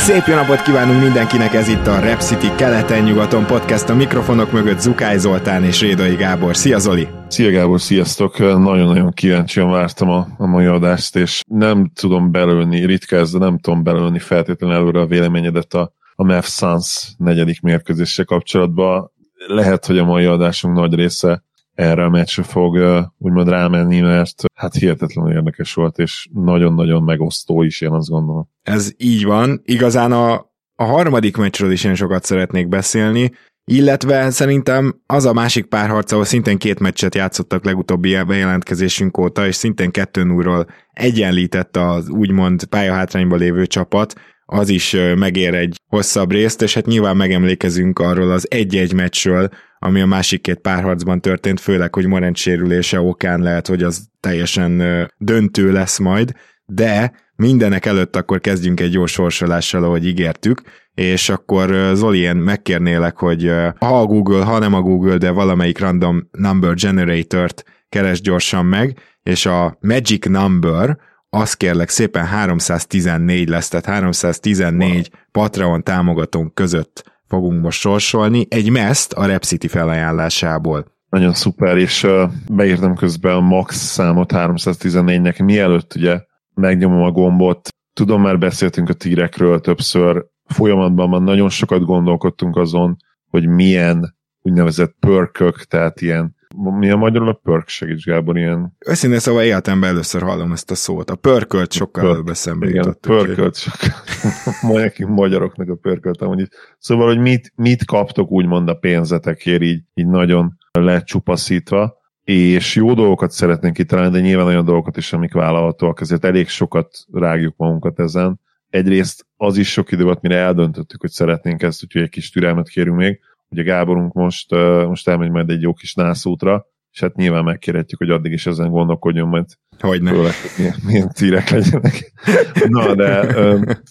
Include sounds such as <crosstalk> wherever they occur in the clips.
Szép jó napot kívánunk mindenkinek, ez itt a Rep City keleten-nyugaton podcast, a mikrofonok mögött Zukály Zoltán és Rédai Gábor. Szia Zoli! Szia Gábor, sziasztok! Nagyon-nagyon kíváncsian vártam a, a mai adást, és nem tudom belőni, ritka ez, de nem tudom belőni feltétlenül előre a véleményedet a, a Mavs Suns negyedik mérkőzése kapcsolatban. Lehet, hogy a mai adásunk nagy része erre a meccsre fog úgymond rámenni, mert hát hihetetlenül érdekes volt, és nagyon-nagyon megosztó is, én azt gondolom. Ez így van. Igazán a, a harmadik meccsről is én sokat szeretnék beszélni, illetve szerintem az a másik párharc, ahol szintén két meccset játszottak legutóbbi bejelentkezésünk óta, és szintén 2 0 egyenlített az úgymond pályahátrányban lévő csapat, az is megér egy hosszabb részt, és hát nyilván megemlékezünk arról az egy-egy meccsről, ami a másik két párharcban történt, főleg, hogy Morent sérülése okán lehet, hogy az teljesen döntő lesz majd, de mindenek előtt akkor kezdjünk egy jó sorsolással, ahogy ígértük, és akkor Zoli, én megkérnélek, hogy ha a Google, ha nem a Google, de valamelyik random number generator-t keres gyorsan meg, és a magic number, azt kérlek szépen 314 lesz, tehát 314 wow. Patreon támogatónk között fogunk most sorsolni, egy meszt a Rep City felajánlásából. Nagyon szuper, és beírtam közben a max számot 314-nek, mielőtt ugye megnyomom a gombot. Tudom, már beszéltünk a tírekről többször, folyamatban már nagyon sokat gondolkodtunk azon, hogy milyen úgynevezett pörkök, tehát ilyen mi a magyarul a perk segíts, Gábor, ilyen... Őszintén szóval életemben először hallom ezt a szót. A pörkölt sokkal előbb eszembe Igen, pörkölt sokkal. <laughs> Mondják magyaroknak a pörkölt, amúgy. Szóval, hogy mit, mit kaptok úgymond a pénzetekért így, így nagyon lecsupaszítva, és jó dolgokat szeretnénk kitalálni, de nyilván olyan dolgokat is, amik vállalhatóak, ezért elég sokat rágjuk magunkat ezen. Egyrészt az is sok idő volt, mire eldöntöttük, hogy szeretnénk ezt, úgyhogy egy kis türelmet kérünk még Ugye Gáborunk most, most elmegy majd egy jó kis nászútra, és hát nyilván megkérhetjük, hogy addig is ezen gondolkodjon majd. Hogy nem. Főleg, milyen, milyen tírek legyenek. <laughs> Na, de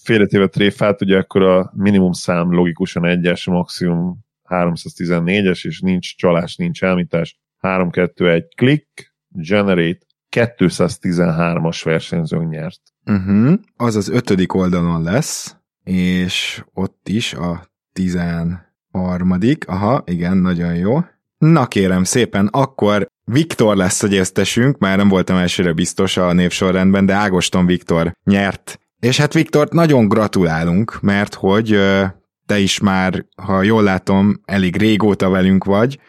félretéve tréfát, ugye akkor a minimum szám logikusan egyes, maximum 314-es, és nincs csalás, nincs elmítás. 3-2-1 klik, generate, 213-as versenyzőnk nyert. Uh-huh. Az az ötödik oldalon lesz, és ott is a 10 harmadik, aha, igen, nagyon jó. Na kérem szépen, akkor Viktor lesz a győztesünk, már nem voltam elsőre biztos a névsorrendben, de Ágoston Viktor nyert. És hát Viktort nagyon gratulálunk, mert hogy te is már, ha jól látom, elég régóta velünk vagy,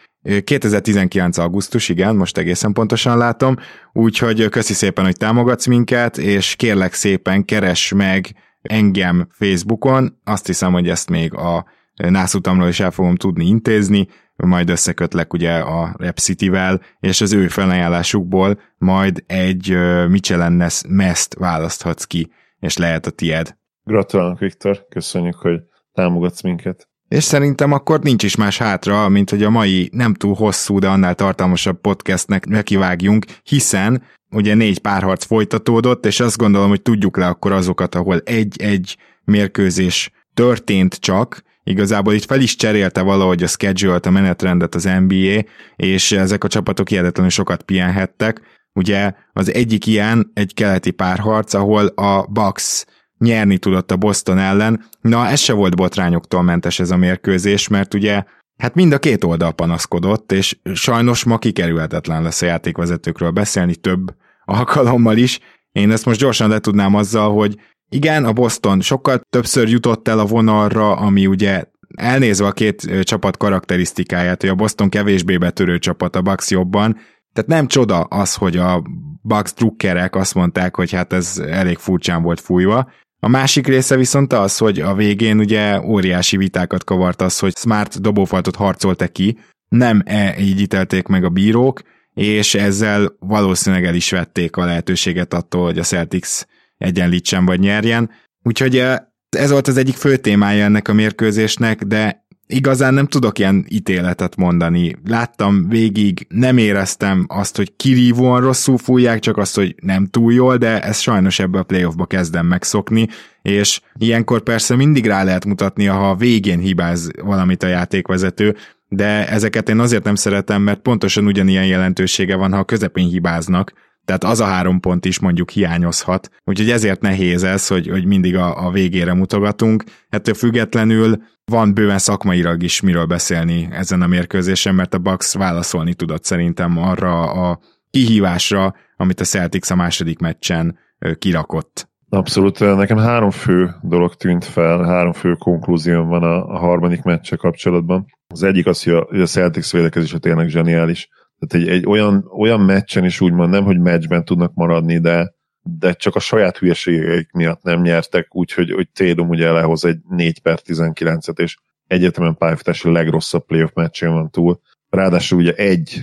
2019. augusztus, igen, most egészen pontosan látom, úgyhogy köszi szépen, hogy támogatsz minket, és kérlek szépen keres meg engem Facebookon, azt hiszem, hogy ezt még a nászutamról is el fogom tudni intézni, majd összekötlek ugye a Rep City-vel, és az ő felajánlásukból majd egy Michelin meszt választhatsz ki, és lehet a tied. Gratulálunk, Viktor, köszönjük, hogy támogatsz minket. És szerintem akkor nincs is más hátra, mint hogy a mai nem túl hosszú, de annál tartalmasabb podcastnek nekivágjunk, hiszen ugye négy párharc folytatódott, és azt gondolom, hogy tudjuk le akkor azokat, ahol egy-egy mérkőzés történt csak, Igazából itt fel is cserélte valahogy a schedule a menetrendet az NBA, és ezek a csapatok hihetetlenül sokat pihenhettek. Ugye az egyik ilyen egy keleti párharc, ahol a Bucks nyerni tudott a Boston ellen. Na, ez se volt botrányoktól mentes ez a mérkőzés, mert ugye hát mind a két oldal panaszkodott, és sajnos ma kikerülhetetlen lesz a játékvezetőkről beszélni több alkalommal is. Én ezt most gyorsan le tudnám azzal, hogy igen, a Boston sokkal többször jutott el a vonalra, ami ugye elnézve a két csapat karakterisztikáját, hogy a Boston kevésbé betörő csapat, a Bucks jobban, tehát nem csoda az, hogy a Bucks drukkerek azt mondták, hogy hát ez elég furcsán volt fújva. A másik része viszont az, hogy a végén ugye óriási vitákat kavart az, hogy Smart dobófaltot harcolta ki, nem -e így ítélték meg a bírók, és ezzel valószínűleg el is vették a lehetőséget attól, hogy a Celtics egyenlítsen vagy nyerjen. Úgyhogy eh, ez volt az egyik fő témája ennek a mérkőzésnek, de igazán nem tudok ilyen ítéletet mondani. Láttam végig, nem éreztem azt, hogy kirívóan rosszul fújják, csak azt, hogy nem túl jól, de ez sajnos ebbe a playoffba kezdem megszokni, és ilyenkor persze mindig rá lehet mutatni, ha a végén hibáz valamit a játékvezető, de ezeket én azért nem szeretem, mert pontosan ugyanilyen jelentősége van, ha a közepén hibáznak, tehát az a három pont is mondjuk hiányozhat. Úgyhogy ezért nehéz ez, hogy, hogy mindig a, a végére mutogatunk. Ettől függetlenül van bőven szakmailag is miről beszélni ezen a mérkőzésen, mert a Bucks válaszolni tudott szerintem arra a kihívásra, amit a Celtics a második meccsen kirakott. Abszolút. Nekem három fő dolog tűnt fel, három fő konklúzióm van a, a harmadik meccse kapcsolatban. Az egyik az, hogy a, hogy a Celtics védekezése tényleg zseniális. Tehát egy, egy olyan, olyan meccsen is úgymond nem, hogy meccsben tudnak maradni, de, de csak a saját hülyeségeik miatt nem nyertek, úgyhogy hogy Tédum ugye lehoz egy 4 per 19-et, és egyetemen pályafutási legrosszabb playoff meccsén van túl. Ráadásul ugye egy,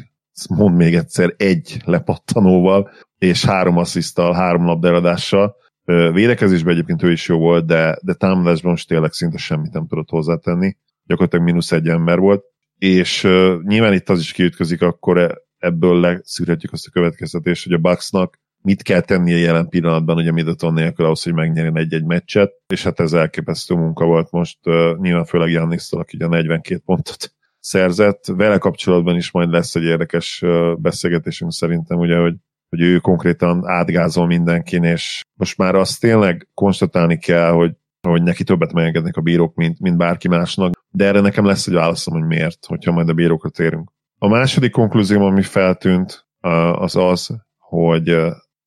mond még egyszer, egy lepattanóval, és három asszisztal, három labdeladással. Védekezésben egyébként ő is jó volt, de, de támadásban most tényleg szinte semmit nem tudott hozzátenni. Gyakorlatilag mínusz egy ember volt és nyilván itt az is kiütközik, akkor e, ebből leszűrhetjük azt a következtetést, hogy a Bucksnak mit kell tennie jelen pillanatban, ugye Middleton nélkül ahhoz, hogy megnyerjen egy-egy meccset, és hát ez elképesztő munka volt most, nyilván főleg Jannisztól, aki ugye 42 pontot <laughs> szerzett. Vele kapcsolatban is majd lesz egy érdekes beszélgetésünk szerintem, ugye, hogy hogy ő konkrétan átgázol mindenkin, és most már azt tényleg konstatálni kell, hogy, hogy neki többet megengednek a bírók, mint, mint bárki másnak de erre nekem lesz egy válaszom, hogy miért, hogyha majd a bírókra térünk. A második konklúzióm, ami feltűnt, az az, hogy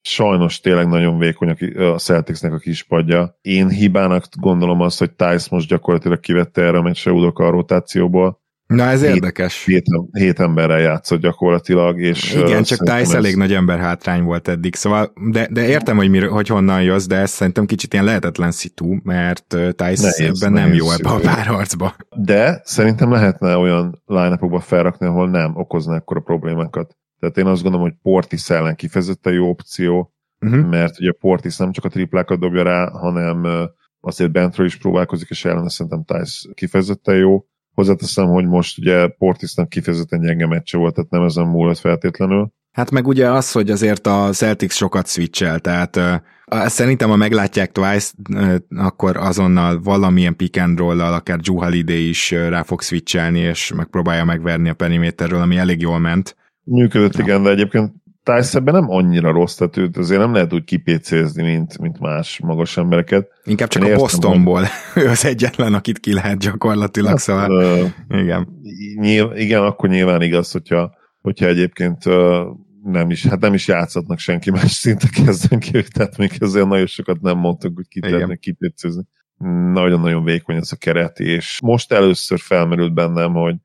sajnos tényleg nagyon vékony a Celticsnek a kispadja. Én hibának gondolom azt, hogy Tice most gyakorlatilag kivette erre a meccsre a rotációból, Na ez hét, érdekes. Hét, hét emberrel játszott gyakorlatilag. És Igen, csak Tice ez... elég nagy ember hátrány volt eddig, szóval, de, de értem, hogy, mir, hogy honnan jössz, de ez szerintem kicsit ilyen lehetetlen szitu, mert Tice nehéz, ebben nem jó ebbe a párharcba. De szerintem lehetne olyan line felrakni, ahol nem okozna ekkora problémákat. Tehát én azt gondolom, hogy Portis ellen kifejezetten jó opció, uh-huh. mert ugye Portis nem csak a triplákat dobja rá, hanem azért bentről is próbálkozik, és ellene szerintem Tice kifejezetten jó Hozzáteszem, hogy most ugye Portisnak kifejezetten gyenge meccse volt, tehát nem ezen múlott feltétlenül. Hát meg ugye az, hogy azért a Celtics sokat switchel, tehát uh, szerintem ha meglátják Twice, uh, akkor azonnal valamilyen pick and roll-al, akár Drew Holiday is uh, rá fog switchelni, és megpróbálja megverni a periméterről, ami elég jól ment. Működött, ja. igen, de egyébként Tice ebben nem annyira rossz, tehát őt azért nem lehet úgy kipécézni, mint, mint más magas embereket. Inkább csak Én a Bostonból. Hogy... <laughs> ő az egyetlen, akit ki lehet gyakorlatilag, hát, szóval uh, igen. Nyilv, igen, akkor nyilván igaz, hogyha, hogyha egyébként uh, nem is, hát nem is játszhatnak senki más szinte kezdenk ki, <laughs> tehát még ezzel nagyon sokat nem mondtuk, hogy kit lehetne kipécézni. Nagyon-nagyon vékony ez a keret, és most először felmerült bennem, hogy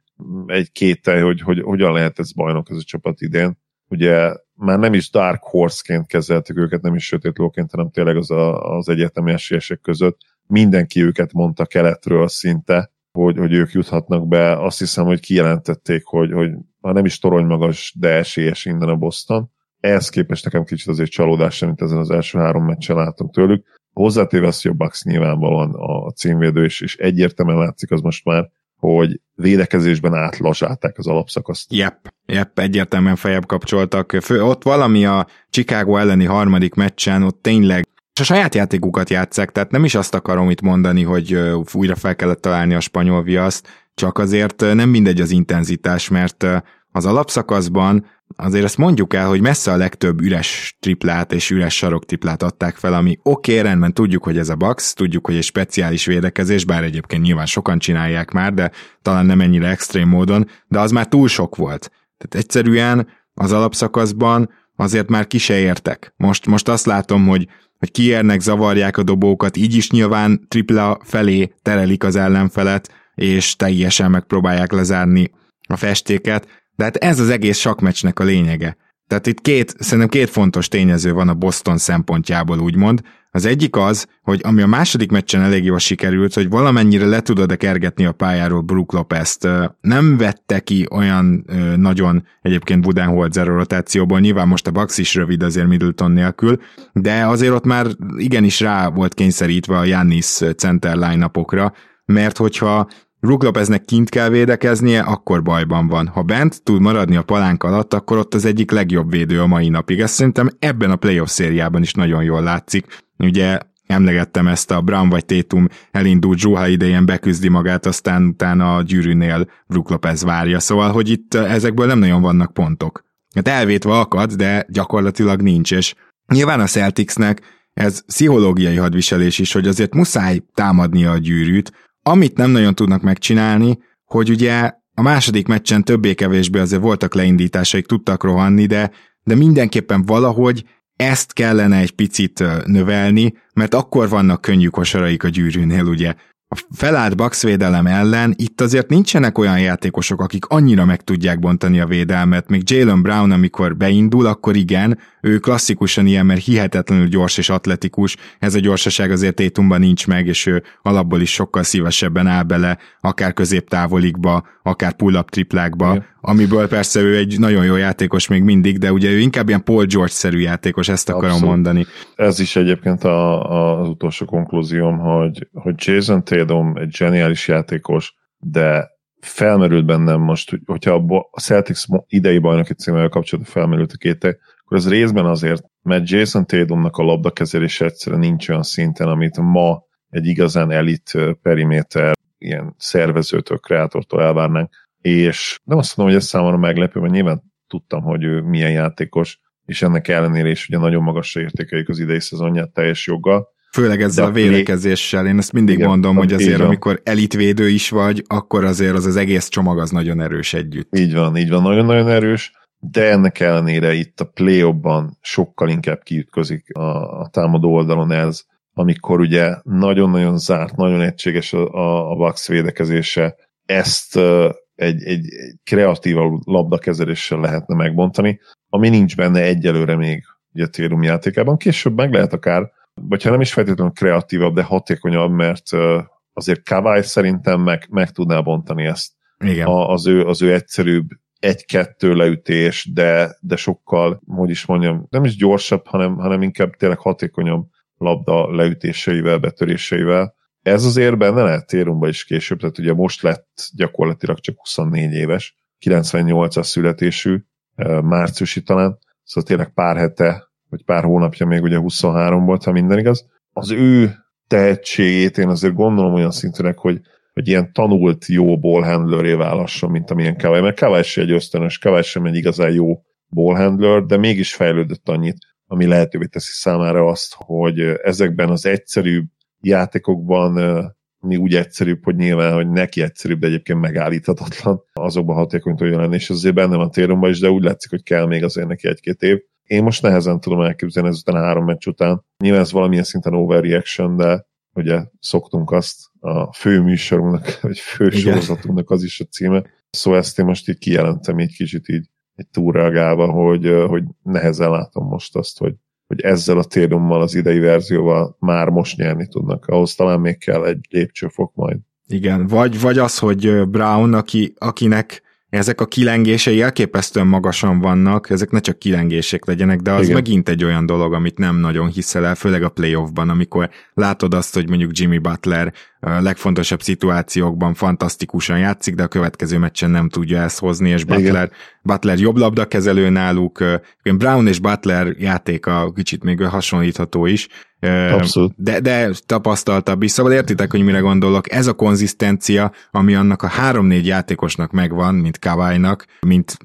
egy kétel, hogy, hogy hogyan lehet ez bajnok ez a csapat idén. Ugye már nem is Dark Horse-ként kezeltük őket, nem is sötét lóként, hanem tényleg az, a, az egyetemi esélyesek között. Mindenki őket mondta keletről szinte, hogy, hogy ők juthatnak be. Azt hiszem, hogy kijelentették, hogy, hogy ha nem is torony magas, de esélyes innen a Boston. Ehhez képest nekem kicsit azért csalódás, mint ezen az első három meccsen látunk tőlük. Hozzátéve azt, hogy a Bucks nyilvánvalóan a címvédő, és, és egyértelműen látszik az most már, hogy védekezésben átlazsálták az alapszakaszt. Yep, yep, egyértelműen fejebb kapcsoltak. Fő, ott valami a Chicago elleni harmadik meccsen, ott tényleg és a saját játékukat játszák, tehát nem is azt akarom itt mondani, hogy újra fel kellett találni a spanyol viaszt, csak azért nem mindegy az intenzitás, mert az alapszakaszban azért ezt mondjuk el, hogy messze a legtöbb üres triplát és üres saroktriplát adták fel, ami oké, okay, rendben, tudjuk, hogy ez a box, tudjuk, hogy egy speciális védekezés, bár egyébként nyilván sokan csinálják már, de talán nem ennyire extrém módon, de az már túl sok volt. Tehát egyszerűen az alapszakaszban azért már ki se értek. Most, most azt látom, hogy hogy kiérnek, zavarják a dobókat, így is nyilván tripla felé terelik az ellenfelet, és teljesen megpróbálják lezárni a festéket, de hát ez az egész sakmecsnek a lényege. Tehát itt két, szerintem két fontos tényező van a Boston szempontjából, úgymond. Az egyik az, hogy ami a második meccsen elég jól sikerült, hogy valamennyire le tudod kergetni a pályáról Brook Lopez-t. Nem vette ki olyan nagyon egyébként Budenholzer rotációból, nyilván most a Bax is rövid azért Middleton nélkül, de azért ott már igenis rá volt kényszerítve a Jannis center line mert hogyha Brook Lopeznek kint kell védekeznie, akkor bajban van. Ha bent tud maradni a palánk alatt, akkor ott az egyik legjobb védő a mai napig. Ezt szerintem ebben a playoff szériában is nagyon jól látszik. Ugye emlegettem ezt a Brown vagy Tétum elindult Zsuha idején beküzdi magát, aztán utána a gyűrűnél Brook várja, szóval, hogy itt ezekből nem nagyon vannak pontok. Hát elvétve akad, de gyakorlatilag nincs, és nyilván a Celticsnek ez pszichológiai hadviselés is, hogy azért muszáj támadnia a gyűrűt, amit nem nagyon tudnak megcsinálni, hogy ugye a második meccsen többé-kevésbé azért voltak leindításaik, tudtak rohanni, de, de mindenképpen valahogy ezt kellene egy picit növelni, mert akkor vannak könnyű kosaraik a gyűrűnél, ugye a felállt Bucks védelem ellen itt azért nincsenek olyan játékosok, akik annyira meg tudják bontani a védelmet. Még Jalen Brown, amikor beindul, akkor igen, ő klasszikusan ilyen, mert hihetetlenül gyors és atletikus, ez a gyorsaság azért Tétumban nincs meg, és ő alapból is sokkal szívesebben áll bele, akár középtávolikba, akár pull-up triplákba, igen. Amiből persze ő egy nagyon jó játékos még mindig, de ugye ő inkább ilyen Paul George-szerű játékos, ezt akarom Abszolút. mondani. Ez is egyébként a, a, az utolsó konklúzióm, hogy, hogy Jason Tatum egy zseniális játékos, de felmerült bennem most, hogyha a Celtics idei bajnoki címmel kapcsolatban felmerült a kétek, akkor az részben azért, mert Jason Tatumnak a labdakezelése egyszerűen nincs olyan szinten, amit ma egy igazán elit periméter ilyen szervezőtől, kreatortól elvárnánk. És nem azt mondom, hogy ez számomra meglepő, mert nyilván tudtam, hogy ő milyen játékos, és ennek ellenére is ugye nagyon magasra értékeljük az idei szezonját teljes joggal. Főleg ezzel a védekezéssel, én ezt mindig igen, mondom, hogy azért amikor elitvédő is vagy, akkor azért az az egész csomag az nagyon erős együtt. Így van, így van, nagyon-nagyon erős de ennek ellenére itt a play sokkal inkább kiütközik a, a támadó oldalon ez, amikor ugye nagyon-nagyon zárt, nagyon egységes a, a, a Bucks védekezése, ezt egy, egy, egy kreatívabb labdakezeléssel lehetne megbontani, ami nincs benne egyelőre még ugye a Térum játékában. Később meg lehet akár, vagy ha nem is feltétlenül kreatívabb, de hatékonyabb, mert azért Kawai szerintem meg, meg tudná bontani ezt. Igen. A, az, ő, az ő egyszerűbb egy-kettő leütés, de, de sokkal, hogy is mondjam, nem is gyorsabb, hanem, hanem inkább tényleg hatékonyabb labda leütéseivel, betöréseivel. Ez azért benne lehet térumba is később, tehát ugye most lett gyakorlatilag csak 24 éves, 98-as születésű, márciusi talán, szóval tényleg pár hete, vagy pár hónapja még ugye 23 volt, ha minden igaz. Az ő tehetségét én azért gondolom olyan szintűnek, hogy hogy ilyen tanult jó ballhandleré válasson, mint amilyen Kawai, mert Kawai sem egy ösztönös, Kawai sem egy igazán jó ballhandler, de mégis fejlődött annyit, ami lehetővé teszi számára azt, hogy ezekben az egyszerűbb játékokban mi úgy egyszerűbb, hogy nyilván, hogy neki egyszerűbb, de egyébként megállíthatatlan, azokban hatékony tudjon lenni, és azért benne van térumban is, de úgy látszik, hogy kell még azért neki egy-két év. Én most nehezen tudom elképzelni ezután a három meccs után. Nyilván ez valamilyen szinten overreaction, de ugye szoktunk azt a fő műsorunknak, <laughs> vagy fő Igen. sorozatunknak az is a címe. Szóval ezt én most így kijelentem egy kicsit így egy túlreagálva, hogy, hogy nehezen látom most azt, hogy, hogy ezzel a térummal, az idei verzióval már most nyerni tudnak. Ahhoz talán még kell egy lépcsőfok majd. Igen, vagy, vagy az, hogy Brown, aki, akinek ezek a kilengései elképesztően magasan vannak, ezek ne csak kilengések legyenek, de az Igen. megint egy olyan dolog, amit nem nagyon hiszel el, főleg a playoffban, amikor látod azt, hogy mondjuk Jimmy Butler legfontosabb szituációkban fantasztikusan játszik, de a következő meccsen nem tudja ezt hozni, és Butler, Butler jobb labdakezelő náluk, Brown és Butler játéka kicsit még hasonlítható is, Abszolút. De, de tapasztaltabb is, szóval értitek, hogy mire gondolok. Ez a konzisztencia, ami annak a három-négy játékosnak megvan, mint Kawai-nak, mint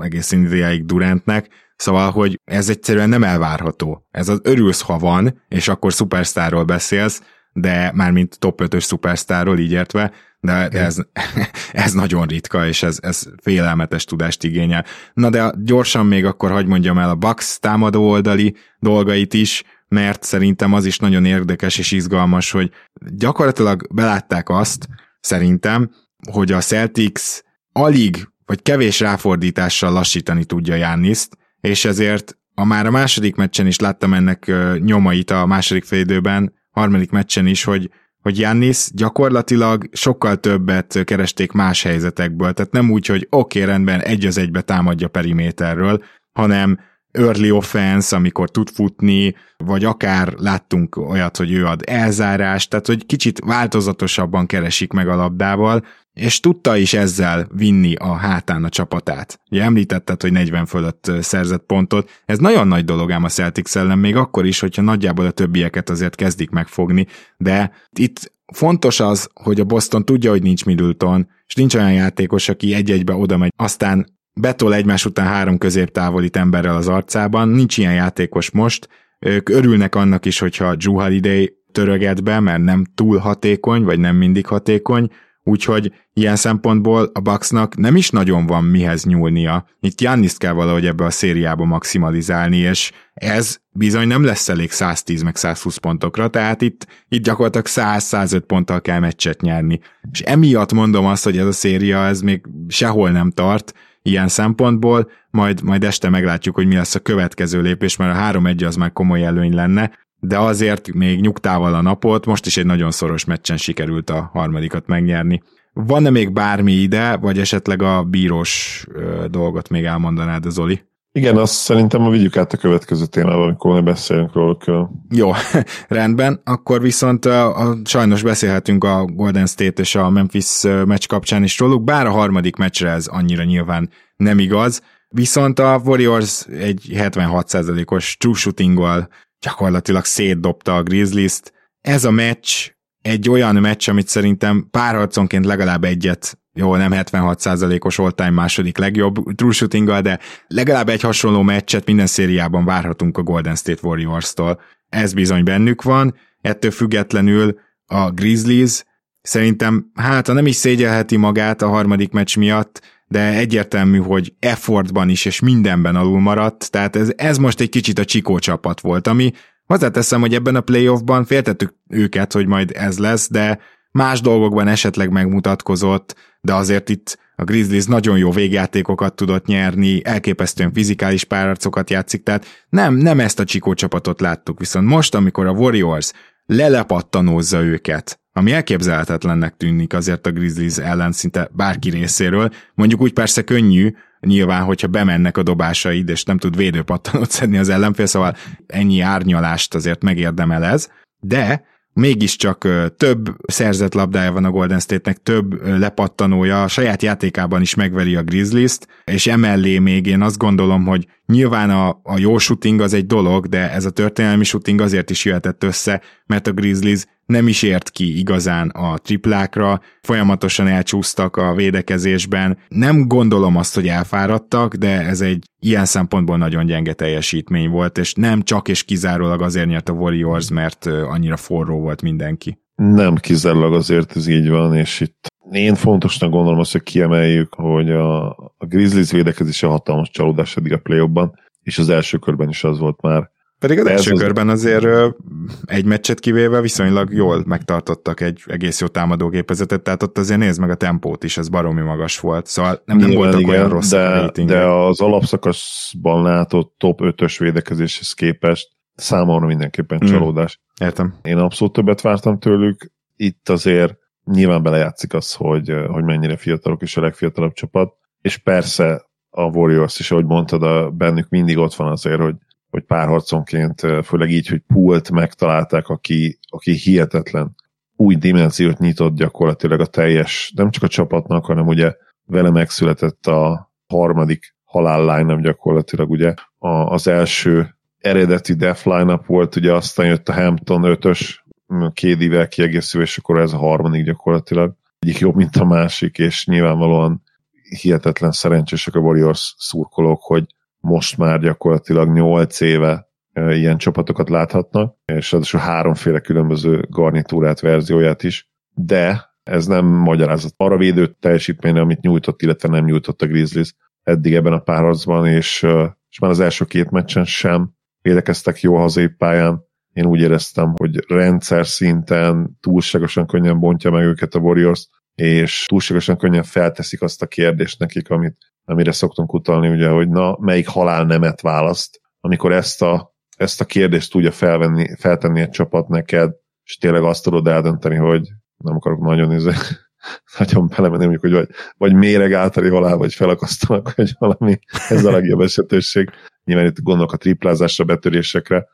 egész indiáig Durantnek, Szóval, hogy ez egyszerűen nem elvárható. Ez az örülsz, ha van, és akkor szupersztárról beszélsz, de már mint top 5-ös szupersztárról így értve, de, de ez, <laughs> ez nagyon ritka, és ez, ez félelmetes tudást igényel. Na de gyorsan még akkor hagyd mondjam el a Bucks támadó oldali dolgait is, mert szerintem az is nagyon érdekes és izgalmas, hogy gyakorlatilag belátták azt, szerintem, hogy a Celtics alig vagy kevés ráfordítással lassítani tudja Jániszt, és ezért a már a második meccsen is láttam ennek nyomait a második félidőben, harmadik meccsen is, hogy hogy Jannis gyakorlatilag sokkal többet keresték más helyzetekből, tehát nem úgy, hogy oké, okay, rendben, egy az egybe támadja periméterről, hanem early offense, amikor tud futni, vagy akár láttunk olyat, hogy ő ad elzárást, tehát hogy kicsit változatosabban keresik meg a labdával, és tudta is ezzel vinni a hátán a csapatát. Ugye említetted, hogy 40 fölött szerzett pontot, ez nagyon nagy dolog ám a Celtics ellen, még akkor is, hogyha nagyjából a többieket azért kezdik megfogni, de itt fontos az, hogy a Boston tudja, hogy nincs Middleton, és nincs olyan játékos, aki egy-egybe oda megy, aztán betol egymás után három középtávolít emberrel az arcában, nincs ilyen játékos most, ők örülnek annak is, hogyha Drew Holiday töröget be, mert nem túl hatékony, vagy nem mindig hatékony, úgyhogy ilyen szempontból a Bucksnak nem is nagyon van mihez nyúlnia. Itt Jannis kell valahogy ebbe a szériába maximalizálni, és ez bizony nem lesz elég 110 meg 120 pontokra, tehát itt, itt gyakorlatilag 100-105 ponttal kell meccset nyerni. És emiatt mondom azt, hogy ez a széria ez még sehol nem tart, ilyen szempontból, majd, majd este meglátjuk, hogy mi lesz a következő lépés, mert a 3-1 az már komoly előny lenne, de azért még nyugtával a napot, most is egy nagyon szoros meccsen sikerült a harmadikat megnyerni. Van-e még bármi ide, vagy esetleg a bírós dolgot még elmondanád, Zoli? Igen, azt szerintem vigyük át a következő témával, amikor ne beszélünk róla külön. Jó, <laughs> rendben. Akkor viszont a, a, sajnos beszélhetünk a Golden State és a Memphis meccs kapcsán is róluk, bár a harmadik meccsre ez annyira nyilván nem igaz. Viszont a Warriors egy 76%-os true shooting gyakorlatilag szétdobta a Grizzlies-t. Ez a meccs egy olyan meccs, amit szerintem párharconként legalább egyet jó, nem 76%-os all-time második legjobb true shooting de legalább egy hasonló meccset minden szériában várhatunk a Golden State Warriors-tól. Ez bizony bennük van, ettől függetlenül a Grizzlies szerintem, hát nem is szégyelheti magát a harmadik meccs miatt, de egyértelmű, hogy effortban is és mindenben alul maradt, tehát ez, ez most egy kicsit a csikó csapat volt, ami hozzáteszem, hogy ebben a playoffban féltettük őket, hogy majd ez lesz, de más dolgokban esetleg megmutatkozott, de azért itt a Grizzlies nagyon jó végjátékokat tudott nyerni, elképesztően fizikális párarcokat játszik, tehát nem, nem ezt a csikó csapatot láttuk, viszont most, amikor a Warriors lelepattanózza őket, ami elképzelhetetlennek tűnik azért a Grizzlies ellen szinte bárki részéről, mondjuk úgy persze könnyű, nyilván, hogyha bemennek a dobásaid, és nem tud védőpattanót szedni az ellenfél, szóval ennyi árnyalást azért megérdemel ez, de mégiscsak több szerzett labdája van a Golden State-nek, több lepattanója, a saját játékában is megveri a Grizzlies-t, és emellé még én azt gondolom, hogy nyilván a, a jó shooting az egy dolog, de ez a történelmi shooting azért is jöhetett össze, mert a Grizzlies nem is ért ki igazán a triplákra, folyamatosan elcsúsztak a védekezésben. Nem gondolom azt, hogy elfáradtak, de ez egy ilyen szempontból nagyon gyenge teljesítmény volt, és nem csak és kizárólag azért nyert a Warriors, mert annyira forró volt mindenki. Nem kizárólag azért ez így van, és itt én fontosnak gondolom azt, hogy kiemeljük, hogy a, a Grizzlies védekezése hatalmas csalódás eddig a play és az első körben is az volt már, pedig az De első az körben azért egy meccset kivéve viszonylag jól megtartottak egy egész jó támadógépezetet, tehát ott azért nézd meg a tempót is, ez baromi magas volt, szóval nem, nem voltak igen, olyan rossz de, de az alapszakaszban látott top 5-ös védekezéshez képest számomra mindenképpen hmm. csalódás. Értem. Én abszolút többet vártam tőlük, itt azért nyilván belejátszik az, hogy, hogy mennyire fiatalok és a legfiatalabb csapat, és persze a Warriors is, ahogy mondtad, a, bennük mindig ott van azért, hogy hogy párharconként, főleg így, hogy pult megtalálták, aki, aki hihetetlen új dimenziót nyitott gyakorlatilag a teljes, nem csak a csapatnak, hanem ugye vele megszületett a harmadik halál line gyakorlatilag, ugye a, az első eredeti def line volt, ugye aztán jött a Hampton 5-ös kédivel kiegészül, és akkor ez a harmadik gyakorlatilag. Egyik jobb, mint a másik, és nyilvánvalóan hihetetlen szerencsések a Warriors szurkolók, hogy most már gyakorlatilag 8 éve ilyen csapatokat láthatnak, és a háromféle különböző garnitúrát, verzióját is, de ez nem magyarázat arra védő teljesítményre, amit nyújtott, illetve nem nyújtott a Grizzlies eddig ebben a párharcban, és, és már az első két meccsen sem védekeztek jó hazai pályán. Én úgy éreztem, hogy rendszer szinten túlságosan könnyen bontja meg őket a Warriors, és túlságosan könnyen felteszik azt a kérdést nekik, amit amire szoktunk utalni, ugye, hogy na, melyik halál nemet választ, amikor ezt a, ezt a kérdést tudja felvenni, feltenni egy csapat neked, és tényleg azt tudod eldönteni, hogy nem akarok nagyon nézni, <laughs> nagyon belemenni, mondjuk, hogy vagy, vagy méreg általi halál, vagy felakasztanak, <laughs> vagy valami, ez a legjobb esetőség. nyilván itt gondolok a triplázásra, betörésekre,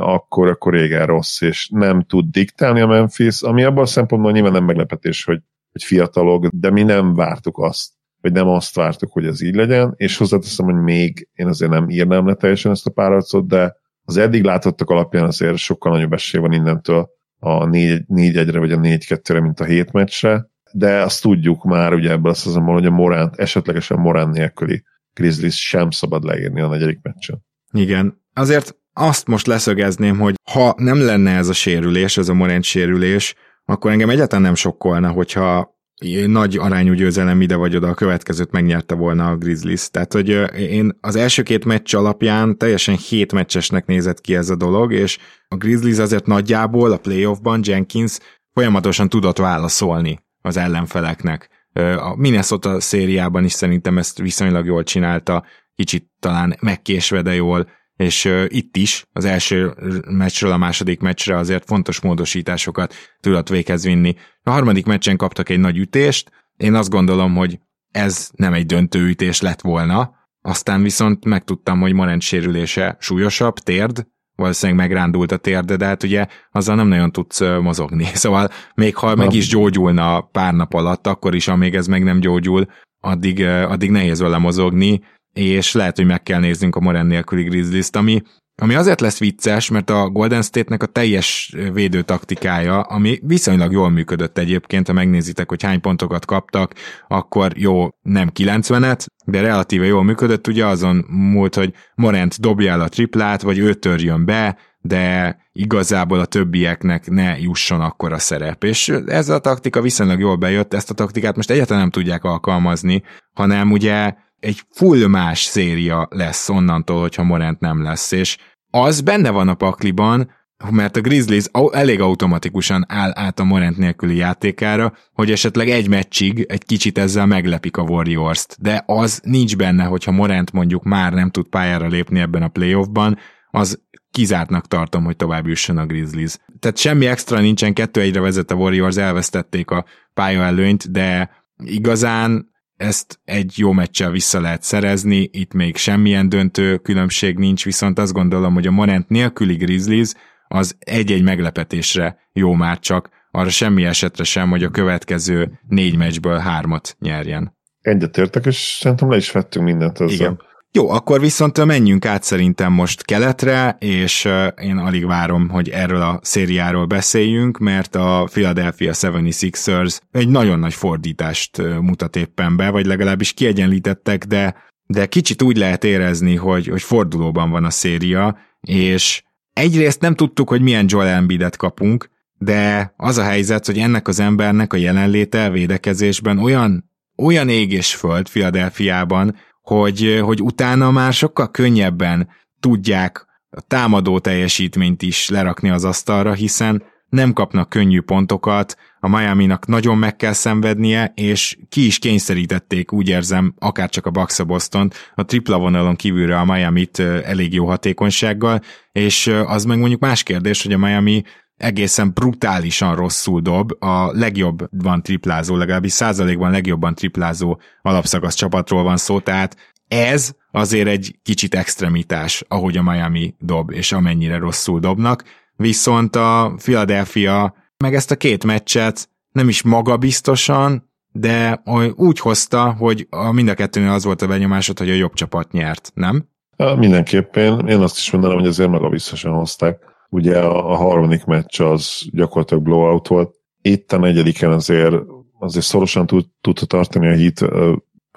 akkor, akkor régen rossz, és nem tud diktálni a Memphis, ami abban a szempontból nyilván nem meglepetés, hogy, hogy fiatalok, de mi nem vártuk azt, vagy nem azt vártuk, hogy ez így legyen, és hozzáteszem, hogy még én azért nem írnám le teljesen ezt a párharcot, de az eddig látottak alapján azért sokkal nagyobb esély van innentől a 4-1-re vagy a 4-2-re, mint a 7 meccsre, de azt tudjuk már ugye ebből a szezonból, hogy a Morán, esetlegesen Morán nélküli Grizzlies sem szabad leírni a negyedik meccsen. Igen, azért azt most leszögezném, hogy ha nem lenne ez a sérülés, ez a Morant sérülés, akkor engem egyáltalán nem sokkolna, hogyha nagy arányú győzelem ide vagy oda a következőt megnyerte volna a Grizzlies. Tehát, hogy én az első két meccs alapján teljesen hét meccsesnek nézett ki ez a dolog, és a Grizzlies azért nagyjából a playoffban Jenkins folyamatosan tudott válaszolni az ellenfeleknek. A Minnesota szériában is szerintem ezt viszonylag jól csinálta, kicsit talán megkésve, de jól és uh, itt is az első meccsről a második meccsre azért fontos módosításokat tudott véghez vinni. A harmadik meccsen kaptak egy nagy ütést, én azt gondolom, hogy ez nem egy döntő ütés lett volna, aztán viszont megtudtam, hogy Morent sérülése súlyosabb, térd, valószínűleg megrándult a térde, de hát ugye azzal nem nagyon tudsz mozogni. <laughs> Szóval még ha meg is gyógyulna pár nap alatt, akkor is, amíg ez meg nem gyógyul, addig, addig nehéz vele mozogni, és lehet, hogy meg kell néznünk a Moren nélküli grizzlies ami, ami azért lesz vicces, mert a Golden State-nek a teljes védő taktikája, ami viszonylag jól működött egyébként, ha megnézitek, hogy hány pontokat kaptak, akkor jó, nem 90-et, de relatíve jól működött, ugye azon múlt, hogy Morent dobja el a triplát, vagy ő törjön be, de igazából a többieknek ne jusson akkor a szerep. És ez a taktika viszonylag jól bejött, ezt a taktikát most egyáltalán nem tudják alkalmazni, hanem ugye egy full más széria lesz onnantól, hogyha Morant nem lesz, és az benne van a pakliban, mert a Grizzlies elég automatikusan áll át a Morant nélküli játékára, hogy esetleg egy meccsig egy kicsit ezzel meglepik a Warriors-t, de az nincs benne, hogyha Morant mondjuk már nem tud pályára lépni ebben a playoffban, az kizártnak tartom, hogy tovább jusson a Grizzlies. Tehát semmi extra nincsen, kettő egyre vezet a Warriors, elvesztették a pálya előnyt, de igazán ezt egy jó meccsel vissza lehet szerezni, itt még semmilyen döntő különbség nincs, viszont azt gondolom, hogy a Morant nélküli Grizzlies az egy-egy meglepetésre jó már csak, arra semmi esetre sem, hogy a következő négy meccsből hármat nyerjen. Egyetértek, és szerintem le is vettünk mindent ezzel. Igen. Jó, akkor viszont menjünk át szerintem most keletre, és én alig várom, hogy erről a szériáról beszéljünk, mert a Philadelphia 76ers egy nagyon nagy fordítást mutat éppen be, vagy legalábbis kiegyenlítettek, de, de kicsit úgy lehet érezni, hogy, hogy fordulóban van a széria, és egyrészt nem tudtuk, hogy milyen Joel Embiidet kapunk, de az a helyzet, hogy ennek az embernek a jelenléte védekezésben olyan, olyan ég és föld Philadelphiában, hogy, hogy utána már sokkal könnyebben tudják a támadó teljesítményt is lerakni az asztalra, hiszen nem kapnak könnyű pontokat, a Miami-nak nagyon meg kell szenvednie, és ki is kényszerítették, úgy érzem, akár csak a Bucks a Boston, a tripla vonalon kívülre a Miami-t elég jó hatékonysággal, és az meg mondjuk más kérdés, hogy a Miami egészen brutálisan rosszul dob, a legjobban triplázó, legalábbis százalékban legjobban triplázó alapszakasz csapatról van szó, tehát ez azért egy kicsit extremitás, ahogy a Miami dob, és amennyire rosszul dobnak, viszont a Philadelphia meg ezt a két meccset nem is magabiztosan, de úgy hozta, hogy a mind a kettőnél az volt a benyomásod, hogy a jobb csapat nyert, nem? Mindenképpen. Én azt is mondanám, hogy azért magabiztosan hozták Ugye a, a harmadik meccs az gyakorlatilag blowout volt. Itt a negyediken azért, azért szorosan tud, tudta tartani a hit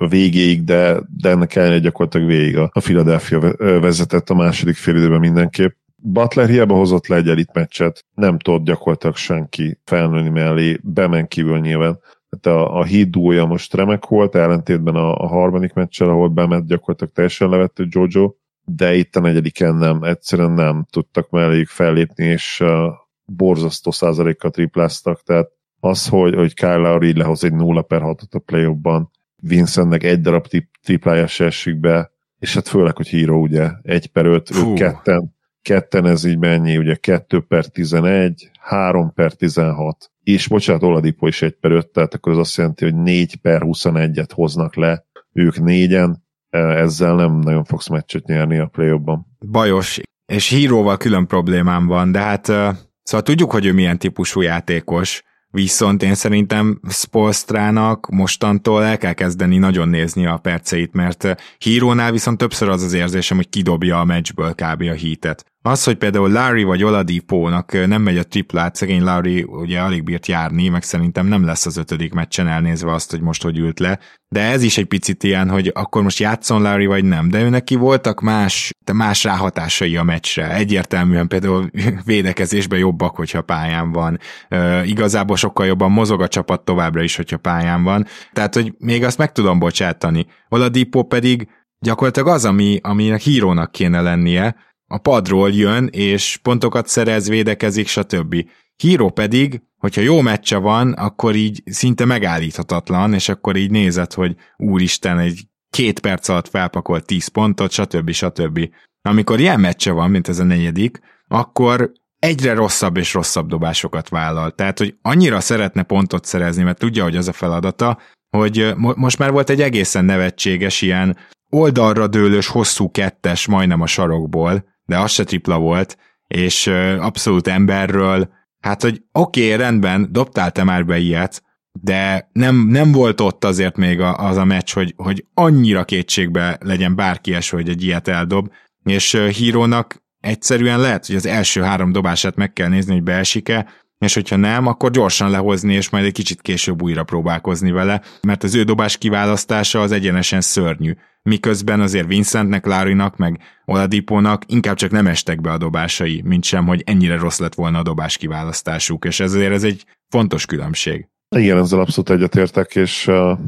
végéig, de, de ennek ellenére gyakorlatilag végig a, Philadelphia vezetett a második fél időben mindenképp. Butler hiába hozott le egy elit meccset, nem tudott gyakorlatilag senki felnőni mellé, bemen kívül nyilván. Tehát a, a híd dúlja most remek volt, ellentétben a, a harmadik meccsel, ahol bement gyakorlatilag teljesen levette Jojo, de itt a negyediken nem, egyszerűen nem tudtak melléjük fellépni, és borzasztó százalékkal tripláztak, tehát az, hogy, hogy Kyle Lowry lehoz egy 0 per 6-ot a play Vincentnek egy darab triplája se esik be, és hát főleg, hogy híró ugye 1 per 5, ők ketten, ketten ez így mennyi, ugye 2 per 11, 3 per 16, és bocsánat, Oladipo is 1 per 5, tehát akkor az azt jelenti, hogy 4 per 21-et hoznak le ők négyen, ezzel nem nagyon fogsz meccset nyerni a play ban Bajos, és híróval külön problémám van, de hát szóval tudjuk, hogy ő milyen típusú játékos, Viszont én szerintem Spolstrának mostantól el kell kezdeni nagyon nézni a perceit, mert hírónál viszont többször az az érzésem, hogy kidobja a meccsből kb. a hítet. Az, hogy például Larry vagy Oladipo-nak nem megy a triplát, szegény Larry ugye alig bírt járni, meg szerintem nem lesz az ötödik meccsen elnézve azt, hogy most hogy ült le, de ez is egy picit ilyen, hogy akkor most játszon Larry vagy nem, de ő neki voltak más, de más ráhatásai a meccsre. Egyértelműen például <laughs> védekezésben jobbak, hogyha pályán van. E, igazából sokkal jobban mozog a csapat továbbra is, hogyha pályán van. Tehát, hogy még azt meg tudom bocsátani. Oladipo pedig gyakorlatilag az, ami, aminek hírónak kéne lennie, a padról jön, és pontokat szerez, védekezik, stb. Híró pedig, hogyha jó meccse van, akkor így szinte megállíthatatlan, és akkor így nézed, hogy úristen, egy két perc alatt felpakolt 10 pontot, stb. stb. Amikor ilyen meccse van, mint ez a negyedik, akkor egyre rosszabb és rosszabb dobásokat vállal. Tehát, hogy annyira szeretne pontot szerezni, mert tudja, hogy az a feladata, hogy mo- most már volt egy egészen nevetséges ilyen oldalra dőlős, hosszú kettes majdnem a sarokból, de az se tripla volt, és abszolút emberről, hát hogy oké, okay, rendben, dobtál te már be ilyet, de nem, nem volt ott azért még az a meccs, hogy, hogy annyira kétségbe legyen bárki eső, hogy egy ilyet eldob, és hírónak egyszerűen lehet, hogy az első három dobását meg kell nézni, hogy beesik-e, és hogyha nem, akkor gyorsan lehozni, és majd egy kicsit később újra próbálkozni vele, mert az ő dobás kiválasztása az egyenesen szörnyű. Miközben azért Vincentnek, Lárinak, meg Oladipónak inkább csak nem estek be a dobásai, mint sem, hogy ennyire rossz lett volna a dobás kiválasztásuk, és ezért ez egy fontos különbség. Igen, ezzel abszolút egyetértek, és a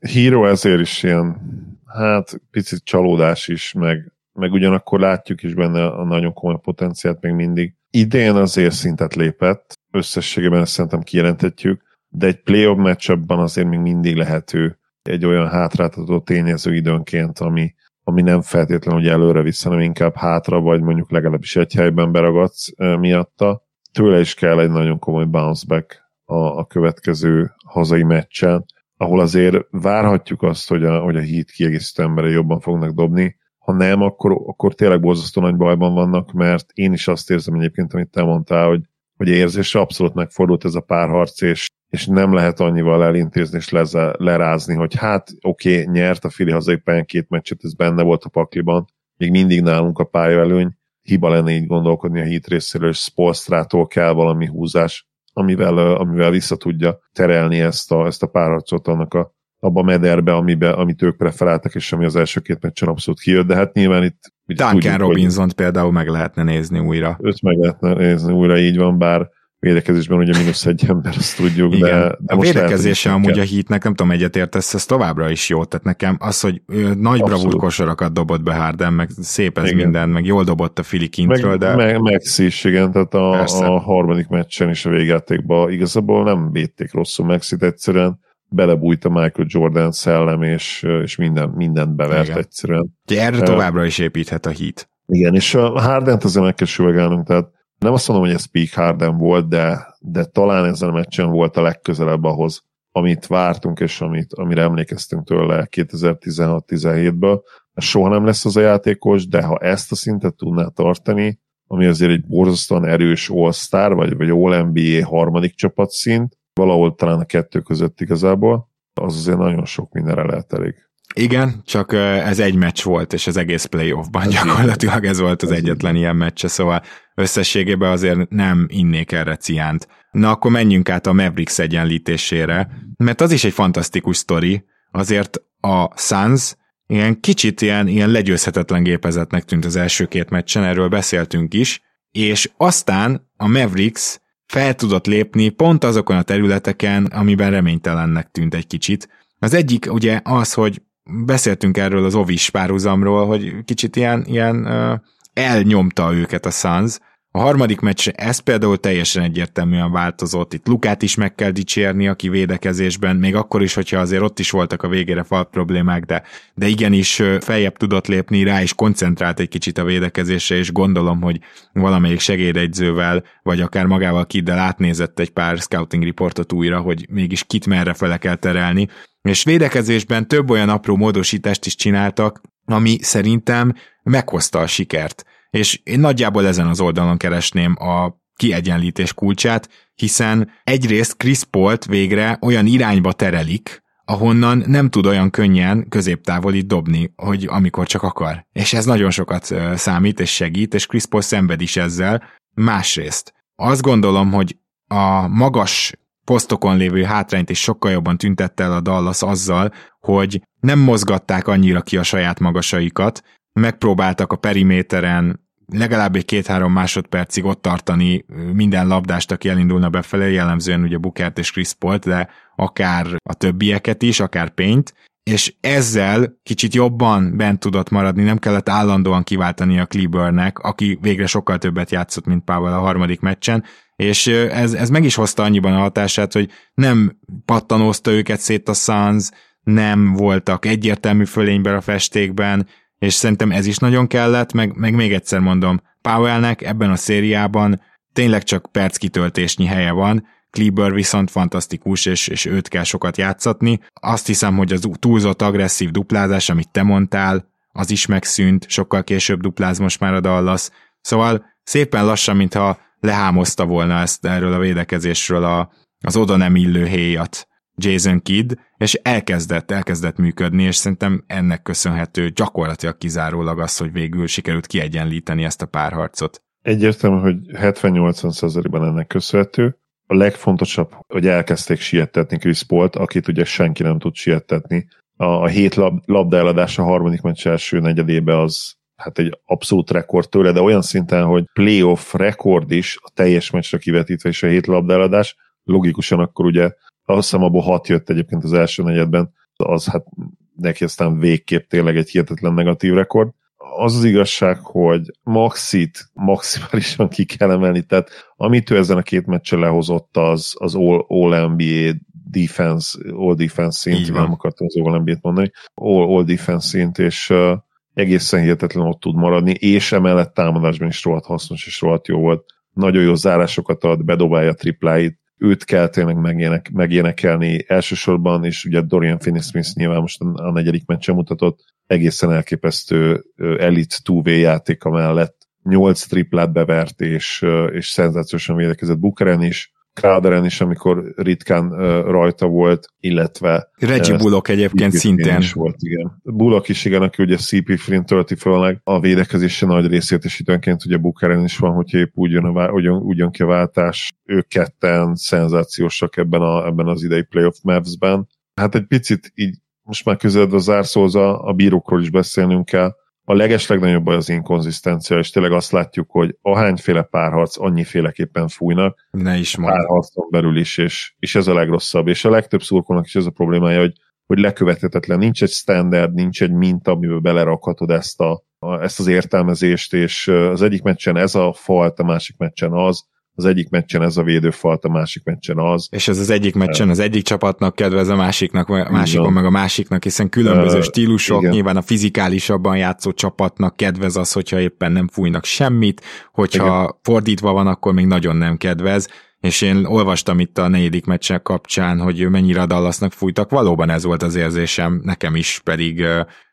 Hero ezért is ilyen, hát picit csalódás is, meg, meg ugyanakkor látjuk is benne a nagyon komoly potenciált még mindig idén azért szintet lépett, összességében ezt szerintem kijelenthetjük, de egy playoff matchupban azért még mindig lehető egy olyan hátráltató tényező időnként, ami, ami nem feltétlenül hogy előre vissza, hanem inkább hátra, vagy mondjuk legalábbis egy helyben beragadsz miatta. Tőle is kell egy nagyon komoly bounce back a, a következő hazai meccsen, ahol azért várhatjuk azt, hogy a, hogy a hit kiegészítő embere jobban fognak dobni, ha nem, akkor, akkor tényleg borzasztó nagy bajban vannak, mert én is azt érzem egyébként, amit te mondtál, hogy, hogy érzésre abszolút megfordult ez a párharc, és, és nem lehet annyival elintézni és leze, lerázni, hogy hát oké, okay, nyert a Fili hazai pályán két meccset, ez benne volt a pakliban, még mindig nálunk a pályaelőny, hiba lenne így gondolkodni a hit részéről, és Spolstrától kell valami húzás, amivel, amivel vissza tudja terelni ezt a, ezt a párharcot annak a abba a mederbe, amibe, amit ők preferáltak, és ami az első két meccsen abszolút kijött, de hát nyilván itt... Duncan robinson például meg lehetne nézni újra. Őt meg lehetne nézni újra, így van, bár védekezésben ugye mínusz egy ember, azt tudjuk, Igen. de, de A védekezése amúgy kell. a hitnek, nem tudom, egyetértesz, ez továbbra is jó, tehát nekem az, hogy nagy bravúr kosarakat dobott be Harden, meg szép ez igen. minden, meg jól dobott a Fili kintről, meg, de... Meg, Maxi is, igen, tehát a, a harmadik meccsen is a végjátékban igazából nem védték rosszul Maxit, egyszerűen belebújt a Michael Jordan szellem, és, és minden, mindent bevert Igen. egyszerűen. De erre továbbra is építhet a hit. Igen, és a Hardent azért meg kell tehát nem azt mondom, hogy ez peak Harden volt, de, de talán ezen a meccsen volt a legközelebb ahhoz, amit vártunk, és amit, amire emlékeztünk tőle 2016-17-ből. Soha nem lesz az a játékos, de ha ezt a szintet tudná tartani, ami azért egy borzasztóan erős All-Star, vagy, vagy All-NBA harmadik csapatszint, valahol talán a kettő között igazából, az azért nagyon sok mindenre lehet elég. Igen, csak ez egy meccs volt, és az egész playoffban gyakorlatilag ez volt az egyetlen ilyen meccse, szóval összességében azért nem innék erre ciánt. Na akkor menjünk át a Mavericks egyenlítésére, mert az is egy fantasztikus sztori, azért a Suns ilyen kicsit ilyen, ilyen legyőzhetetlen gépezetnek tűnt az első két meccsen, erről beszéltünk is, és aztán a Mavericks fel tudott lépni pont azokon a területeken, amiben reménytelennek tűnt egy kicsit. Az egyik ugye az, hogy beszéltünk erről az ovis párhuzamról, hogy kicsit ilyen, ilyen elnyomta őket a Suns, a harmadik meccs ez például teljesen egyértelműen változott. Itt Lukát is meg kell dicsérni, aki védekezésben, még akkor is, hogyha azért ott is voltak a végére fal problémák, de, de igenis feljebb tudott lépni rá, és koncentrált egy kicsit a védekezésre, és gondolom, hogy valamelyik segédegyzővel, vagy akár magával Kiddel átnézett egy pár scouting reportot újra, hogy mégis kit merre fele kell terelni, És védekezésben több olyan apró módosítást is csináltak, ami szerintem meghozta a sikert. És én nagyjából ezen az oldalon keresném a kiegyenlítés kulcsát, hiszen egyrészt Chris Paul-t végre olyan irányba terelik, ahonnan nem tud olyan könnyen középtávolit dobni, hogy amikor csak akar. És ez nagyon sokat számít és segít, és Chris Paul szenved is ezzel. Másrészt, azt gondolom, hogy a magas posztokon lévő hátrányt is sokkal jobban tüntette el a Dallas azzal, hogy nem mozgatták annyira ki a saját magasaikat, megpróbáltak a periméteren legalább egy két-három másodpercig ott tartani minden labdást, aki elindulna befelé, jellemzően ugye Bukert és Chris Paul, de akár a többieket is, akár pényt, és ezzel kicsit jobban bent tudott maradni, nem kellett állandóan kiváltani a Klebernek, aki végre sokkal többet játszott, mint Pavel a harmadik meccsen, és ez, ez meg is hozta annyiban a hatását, hogy nem pattanózta őket szét a Suns, nem voltak egyértelmű fölényben a festékben, és szerintem ez is nagyon kellett, meg, meg még egyszer mondom, Powellnek ebben a szériában tényleg csak perc kitöltésnyi helye van, Kleber viszont fantasztikus, és, és őt kell sokat játszatni. Azt hiszem, hogy az túlzott agresszív duplázás, amit te mondtál, az is megszűnt, sokkal később dupláz most már a Dallas. Szóval szépen lassan, mintha lehámozta volna ezt erről a védekezésről a, az oda nem illő héjat Jason Kidd, és elkezdett, elkezdett működni, és szerintem ennek köszönhető gyakorlatilag kizárólag az, hogy végül sikerült kiegyenlíteni ezt a párharcot. Egyértelmű, hogy 70-80%-ban ennek köszönhető. A legfontosabb, hogy elkezdték siettetni Chris Paul-t, akit ugye senki nem tud siettetni. A, a hét lab, labdaeladás a harmadik meccs első negyedébe az hát egy abszolút rekord tőle, de olyan szinten, hogy playoff rekord is a teljes meccsre kivetítve és a hét labdaeladás, logikusan akkor ugye azt hiszem abból hat jött egyébként az első negyedben, az hát neki aztán végképp tényleg egy hihetetlen negatív rekord. Az az igazság, hogy Maxit maximálisan ki kell emelni, tehát amit ő ezen a két meccsen lehozott, az, az all, all NBA defense, all defense szint, nem akartam az all NBA-t mondani, all, all defense szint, és uh, egészen hihetetlen ott tud maradni, és emellett támadásban is rohadt hasznos és rohadt jó volt. Nagyon jó zárásokat ad, bedobálja tripláit, őt kell tényleg megének, megénekelni elsősorban, és ugye Dorian Finney-Smith nyilván most a negyedik meccsen mutatott. Egészen elképesztő elit 2 játéka mellett nyolc triplát bevert, és, és szenzációsan védekezett Bukeren is, Crowderen is, amikor ritkán rajta volt, illetve... Reggie Bullock egyébként szintén. Is volt, igen. Bullock is igen, aki ugye CP Flint tölti föl a védekezése nagy részét, és időnként ugye Bukeren is van, hogy épp úgy jön, a, ugyan, ugyan ki a váltás. Ők ketten szenzációsak ebben, a, ebben az idei playoff Mavs-ben. Hát egy picit így most már közeledve a zárszóhoz a, a bírókról is beszélnünk kell a legeslegnagyobb az inkonzisztencia, és tényleg azt látjuk, hogy ahányféle párharc annyiféleképpen fújnak, ne is párharcon belül is, és, és ez a legrosszabb. És a legtöbb szurkolnak is ez a problémája, hogy, hogy lekövethetetlen, nincs egy standard, nincs egy minta, amiben belerakhatod ezt, a, a, ezt az értelmezést, és az egyik meccsen ez a falt, a másik meccsen az, az egyik meccsen ez a védőfalt, a másik meccsen az. És ez az egyik meccsen az egyik csapatnak kedvez, a másiknak, a másikon meg a másiknak, hiszen különböző stílusok, igen. nyilván a fizikálisabban játszó csapatnak kedvez az, hogyha éppen nem fújnak semmit, hogyha igen. fordítva van, akkor még nagyon nem kedvez, és én olvastam itt a negyedik meccsel kapcsán, hogy mennyire a Dallasnak fújtak, valóban ez volt az érzésem, nekem is pedig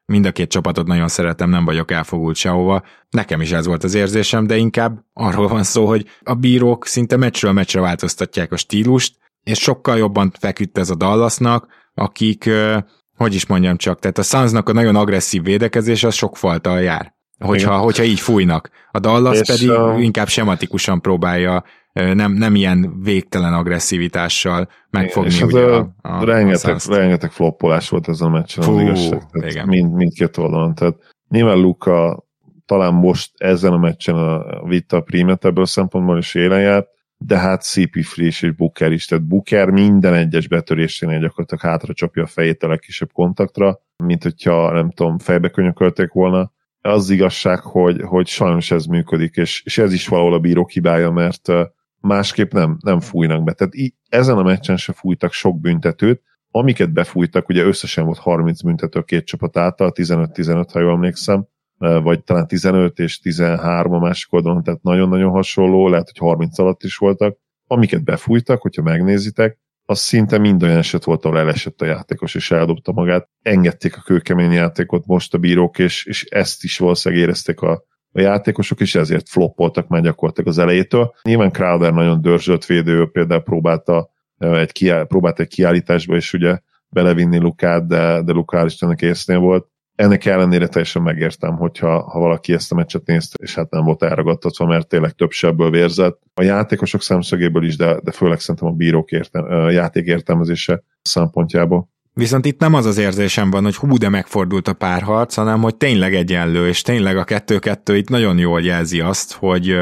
mind a két csapatot nagyon szeretem, nem vagyok elfogult sehova. Nekem is ez volt az érzésem, de inkább arról van szó, hogy a bírók szinte meccsről meccsre változtatják a stílust, és sokkal jobban feküdt ez a Dallasnak, akik, hogy is mondjam csak, tehát a Sunsnak a nagyon agresszív védekezés az sok faltal jár. Hogyha, hogyha így fújnak. A Dallas és pedig a... inkább sematikusan próbálja nem, nem ilyen végtelen agresszivitással megfogni és ugye a, a, rengeteg, a rengeteg floppolás volt ezen a meccsen, Fú, az igazság. Tehát mind, mindkét oldalon. Tehát nyilván Luka talán most ezen a meccsen a vitta a prímet ebből a szempontból is élen járt, de hát CP Friss és Booker is, tehát Booker minden egyes betörésénél gyakorlatilag hátra csapja a fejét a legkisebb kontaktra, mint hogyha nem tudom, fejbe könyökölték volna. Az igazság, hogy, hogy sajnos ez működik, és, és ez is valahol a bíró hibája, mert másképp nem, nem fújnak be. Tehát í- ezen a meccsen se fújtak sok büntetőt, amiket befújtak, ugye összesen volt 30 büntető két csapat által, 15-15, ha jól emlékszem, vagy talán 15 és 13 a másik oldalon, tehát nagyon-nagyon hasonló, lehet, hogy 30 alatt is voltak. Amiket befújtak, hogyha megnézitek, az szinte mind olyan eset volt, ahol elesett a játékos, és eldobta magát. Engedték a kőkemény játékot most a bírók, és, és ezt is valószínűleg érezték a, a játékosok, és ezért floppoltak már gyakorlatilag az elejétől. Nyilván Crowder nagyon dörzsölt védő, például próbálta egy, kiáll, próbált egy kiállításba is ugye belevinni Lukát, de, de Luka Istennek észnél volt. Ennek ellenére teljesen megértem, hogyha ha valaki ezt a meccset nézte, és hát nem volt elragadtatva, mert tényleg több sebből vérzett. A játékosok szemszögéből is, de, de főleg szerintem a bírók értem, játék értelmezése szempontjából. Viszont itt nem az az érzésem van, hogy hú, de megfordult a párharc, hanem hogy tényleg egyenlő, és tényleg a kettő-kettő itt nagyon jól jelzi azt, hogy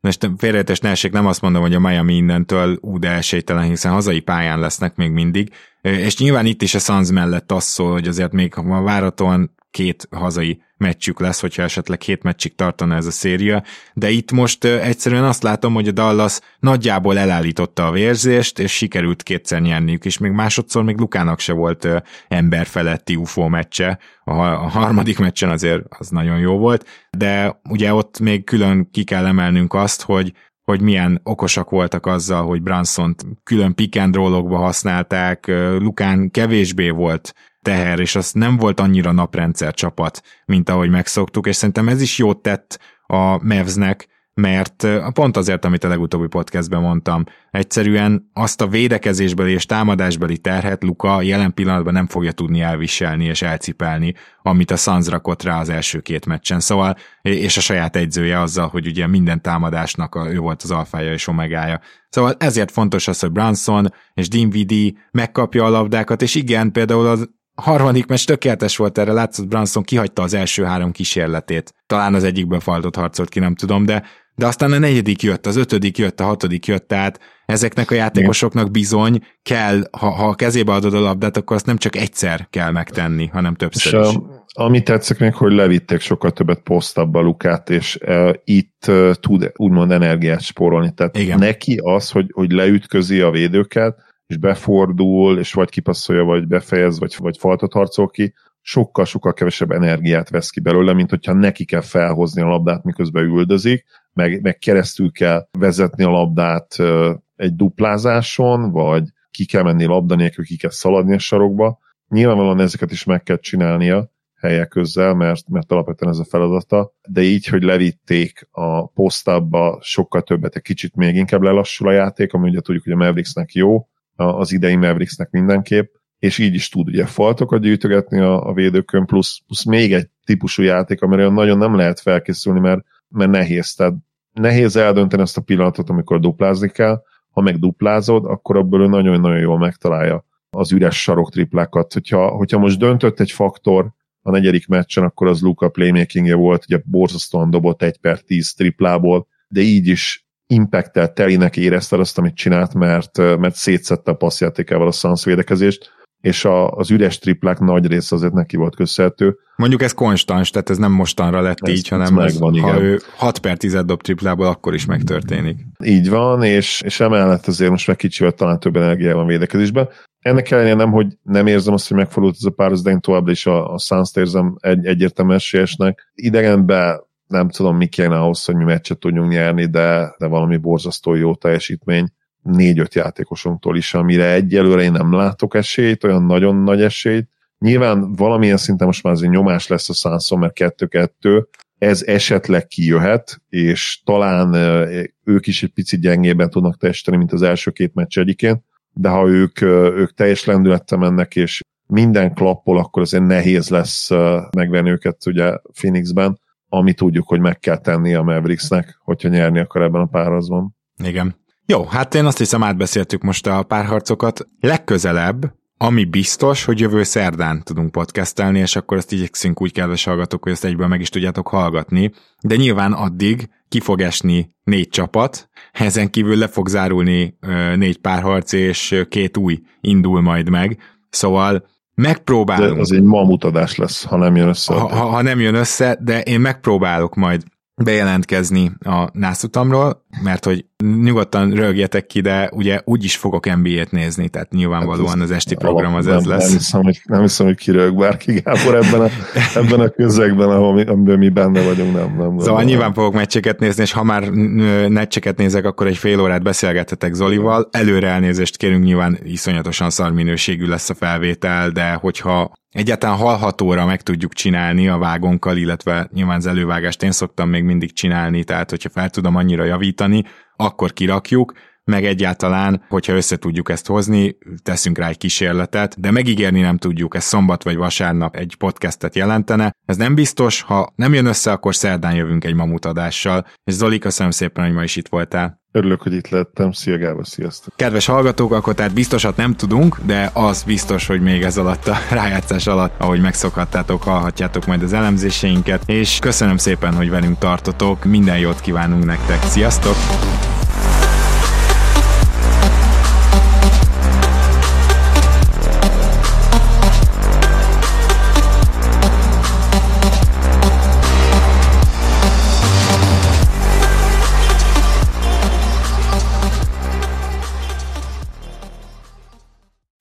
most félreértés ne esik, nem azt mondom, hogy a Miami innentől ú, de esélytelen, hiszen hazai pályán lesznek még mindig, és nyilván itt is a Suns mellett az szól, hogy azért még ha váratóan két hazai meccsük lesz, hogyha esetleg két meccsig tartana ez a széria, de itt most egyszerűen azt látom, hogy a Dallas nagyjából elállította a vérzést, és sikerült kétszer nyerniük, és még másodszor még Lukának se volt emberfeletti UFO meccse, a, harmadik meccsen azért az nagyon jó volt, de ugye ott még külön ki kell emelnünk azt, hogy hogy milyen okosak voltak azzal, hogy branson külön pick and használták, Lukán kevésbé volt teher, és az nem volt annyira naprendszer csapat, mint ahogy megszoktuk, és szerintem ez is jót tett a Mavsnek, mert pont azért, amit a legutóbbi podcastben mondtam, egyszerűen azt a védekezésbeli és támadásbeli terhet Luka jelen pillanatban nem fogja tudni elviselni és elcipelni, amit a Suns rakott rá az első két meccsen. Szóval, és a saját egyzője azzal, hogy ugye minden támadásnak a, ő volt az alfája és omegája. Szóval ezért fontos az, hogy Branson és Dinwiddie megkapja a labdákat, és igen, például az harmadik meccs tökéletes volt erre, látszott Branson kihagyta az első három kísérletét. Talán az egyikben faltot harcolt ki, nem tudom, de, de aztán a negyedik jött, az ötödik jött, a hatodik jött, tehát ezeknek a játékosoknak bizony kell, ha, ha a kezébe adod a labdát, akkor azt nem csak egyszer kell megtenni, hanem többször és is. A, ami tetszik még, hogy levitték sokkal többet posztabba Lukát, és uh, itt uh, tud úgymond energiát spórolni. Tehát Igen. neki az, hogy, hogy leütközi a védőket, és befordul, és vagy kipasszolja, vagy befejez, vagy, vagy faltot harcol ki, sokkal-sokkal kevesebb energiát vesz ki belőle, mint hogyha neki kell felhozni a labdát, miközben üldözik, meg, meg keresztül kell vezetni a labdát egy duplázáson, vagy ki kell menni labda nélkül, ki kell szaladni a sarokba. Nyilvánvalóan ezeket is meg kell csinálnia helyek közzel, mert, mert alapvetően ez a feladata, de így, hogy levitték a posztába sokkal többet, egy kicsit még inkább lelassul a játék, ami ugye tudjuk, hogy a Mavericksnek jó, az idei Mavericksnek mindenképp, és így is tud ugye faltokat gyűjtögetni a, a védőkön, plusz, plusz még egy típusú játék, amire nagyon nem lehet felkészülni, mert, mert nehéz. Tehát nehéz eldönteni azt a pillanatot, amikor duplázni kell. Ha meg duplázod, akkor abból nagyon-nagyon jól megtalálja az üres sarok triplákat. Hogyha, hogyha most döntött egy faktor a negyedik meccsen, akkor az Luka playmakingje volt, ugye borzasztóan dobott egy per tíz triplából, de így is impactel telinek érezted azt, amit csinált, mert, mert szétszette a passzjátékával a Suns védekezést, és a, az üres triplák nagy része azért neki volt köszönhető. Mondjuk ez konstans, tehát ez nem mostanra lett ez, így, hanem ez megvan, ha igen. ő 6 per 10 dob triplából, akkor is megtörténik. Így van, és, és emellett azért most meg kicsivel talán több energia van védekezésben. Ennek ellenére nem, hogy nem érzem azt, hogy megfordult ez a páros, de én továbbra is a, a Suns-t érzem egy, egyértelmű esélyesnek. Idegenben nem tudom, mi kéne ahhoz, hogy mi meccset tudjunk nyerni, de, de valami borzasztó jó teljesítmény. Négy-öt játékosunktól is, amire egyelőre én nem látok esélyt, olyan nagyon nagy esélyt. Nyilván valamilyen szinten most már azért nyomás lesz a szánszon, mert kettő-kettő, ez esetleg kijöhet, és talán ők is egy picit gyengében tudnak testeni, mint az első két meccs egyikén, de ha ők, ők teljes lendülettel mennek, és minden klappol, akkor azért nehéz lesz megvenni őket ugye Phoenixben, ami tudjuk, hogy meg kell tenni a Mavericksnek, hogyha nyerni akar ebben a párharcban. Igen. Jó, hát én azt hiszem átbeszéltük most a párharcokat. Legközelebb, ami biztos, hogy jövő szerdán tudunk podcastelni, és akkor ezt igyekszünk úgy, kedves hallgatók, hogy ezt egyből meg is tudjátok hallgatni. De nyilván addig ki fog esni négy csapat, ezen kívül le fog zárulni négy párharc, és két új indul majd meg. Szóval Megpróbálunk. De az egy mamutadás lesz, ha nem jön össze. Ha, ha, ha nem jön össze, de én megpróbálok majd bejelentkezni a nászutamról. Mert hogy nyugodtan rögjetek ki, de ugye úgyis fogok NBA-t nézni, tehát nyilvánvalóan az esti program az ez lesz. Nem hiszem, hogy, nem hiszem, hogy kirög bárki Gábor ebben a, ebben a közegben, ahol mi, amiben mi benne vagyunk, nem. nem szóval nem, nyilván fogok meccseket nézni, és ha már meccseket nézek, akkor egy fél órát beszélgetetek Zolival. Előre elnézést kérünk, nyilván iszonyatosan szar minőségű lesz a felvétel, de hogyha egyáltalán hallhatóra meg tudjuk csinálni a vágonkkal, illetve nyilván az elővágást én szoktam még mindig csinálni, tehát hogyha fel tudom annyira javítani, akkor kirakjuk, meg egyáltalán, hogyha össze tudjuk ezt hozni, teszünk rá egy kísérletet, de megígérni nem tudjuk, ez szombat vagy vasárnap egy podcastet jelentene. Ez nem biztos, ha nem jön össze, akkor szerdán jövünk egy mamutadással. És Zoli, köszönöm szépen, hogy ma is itt voltál. Örülök, hogy itt lettem. Szia Gábor, sziasztok! Kedves hallgatók, akkor tehát biztosat nem tudunk, de az biztos, hogy még ez alatt a <laughs> rájátszás alatt, ahogy megszokhattátok, hallhatjátok majd az elemzéseinket, és köszönöm szépen, hogy velünk tartotok, minden jót kívánunk nektek, sziasztok!